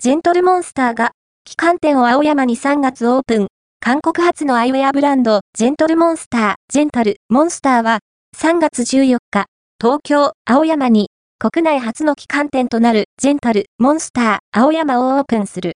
ジェントルモンスターが、旗艦店を青山に3月オープン。韓国発のアイウェアブランド、ジェントルモンスター、ジェントル、モンスターは、3月14日、東京、青山に、国内初の旗艦店となる、ジェントル、モンスター、青山をオープンする。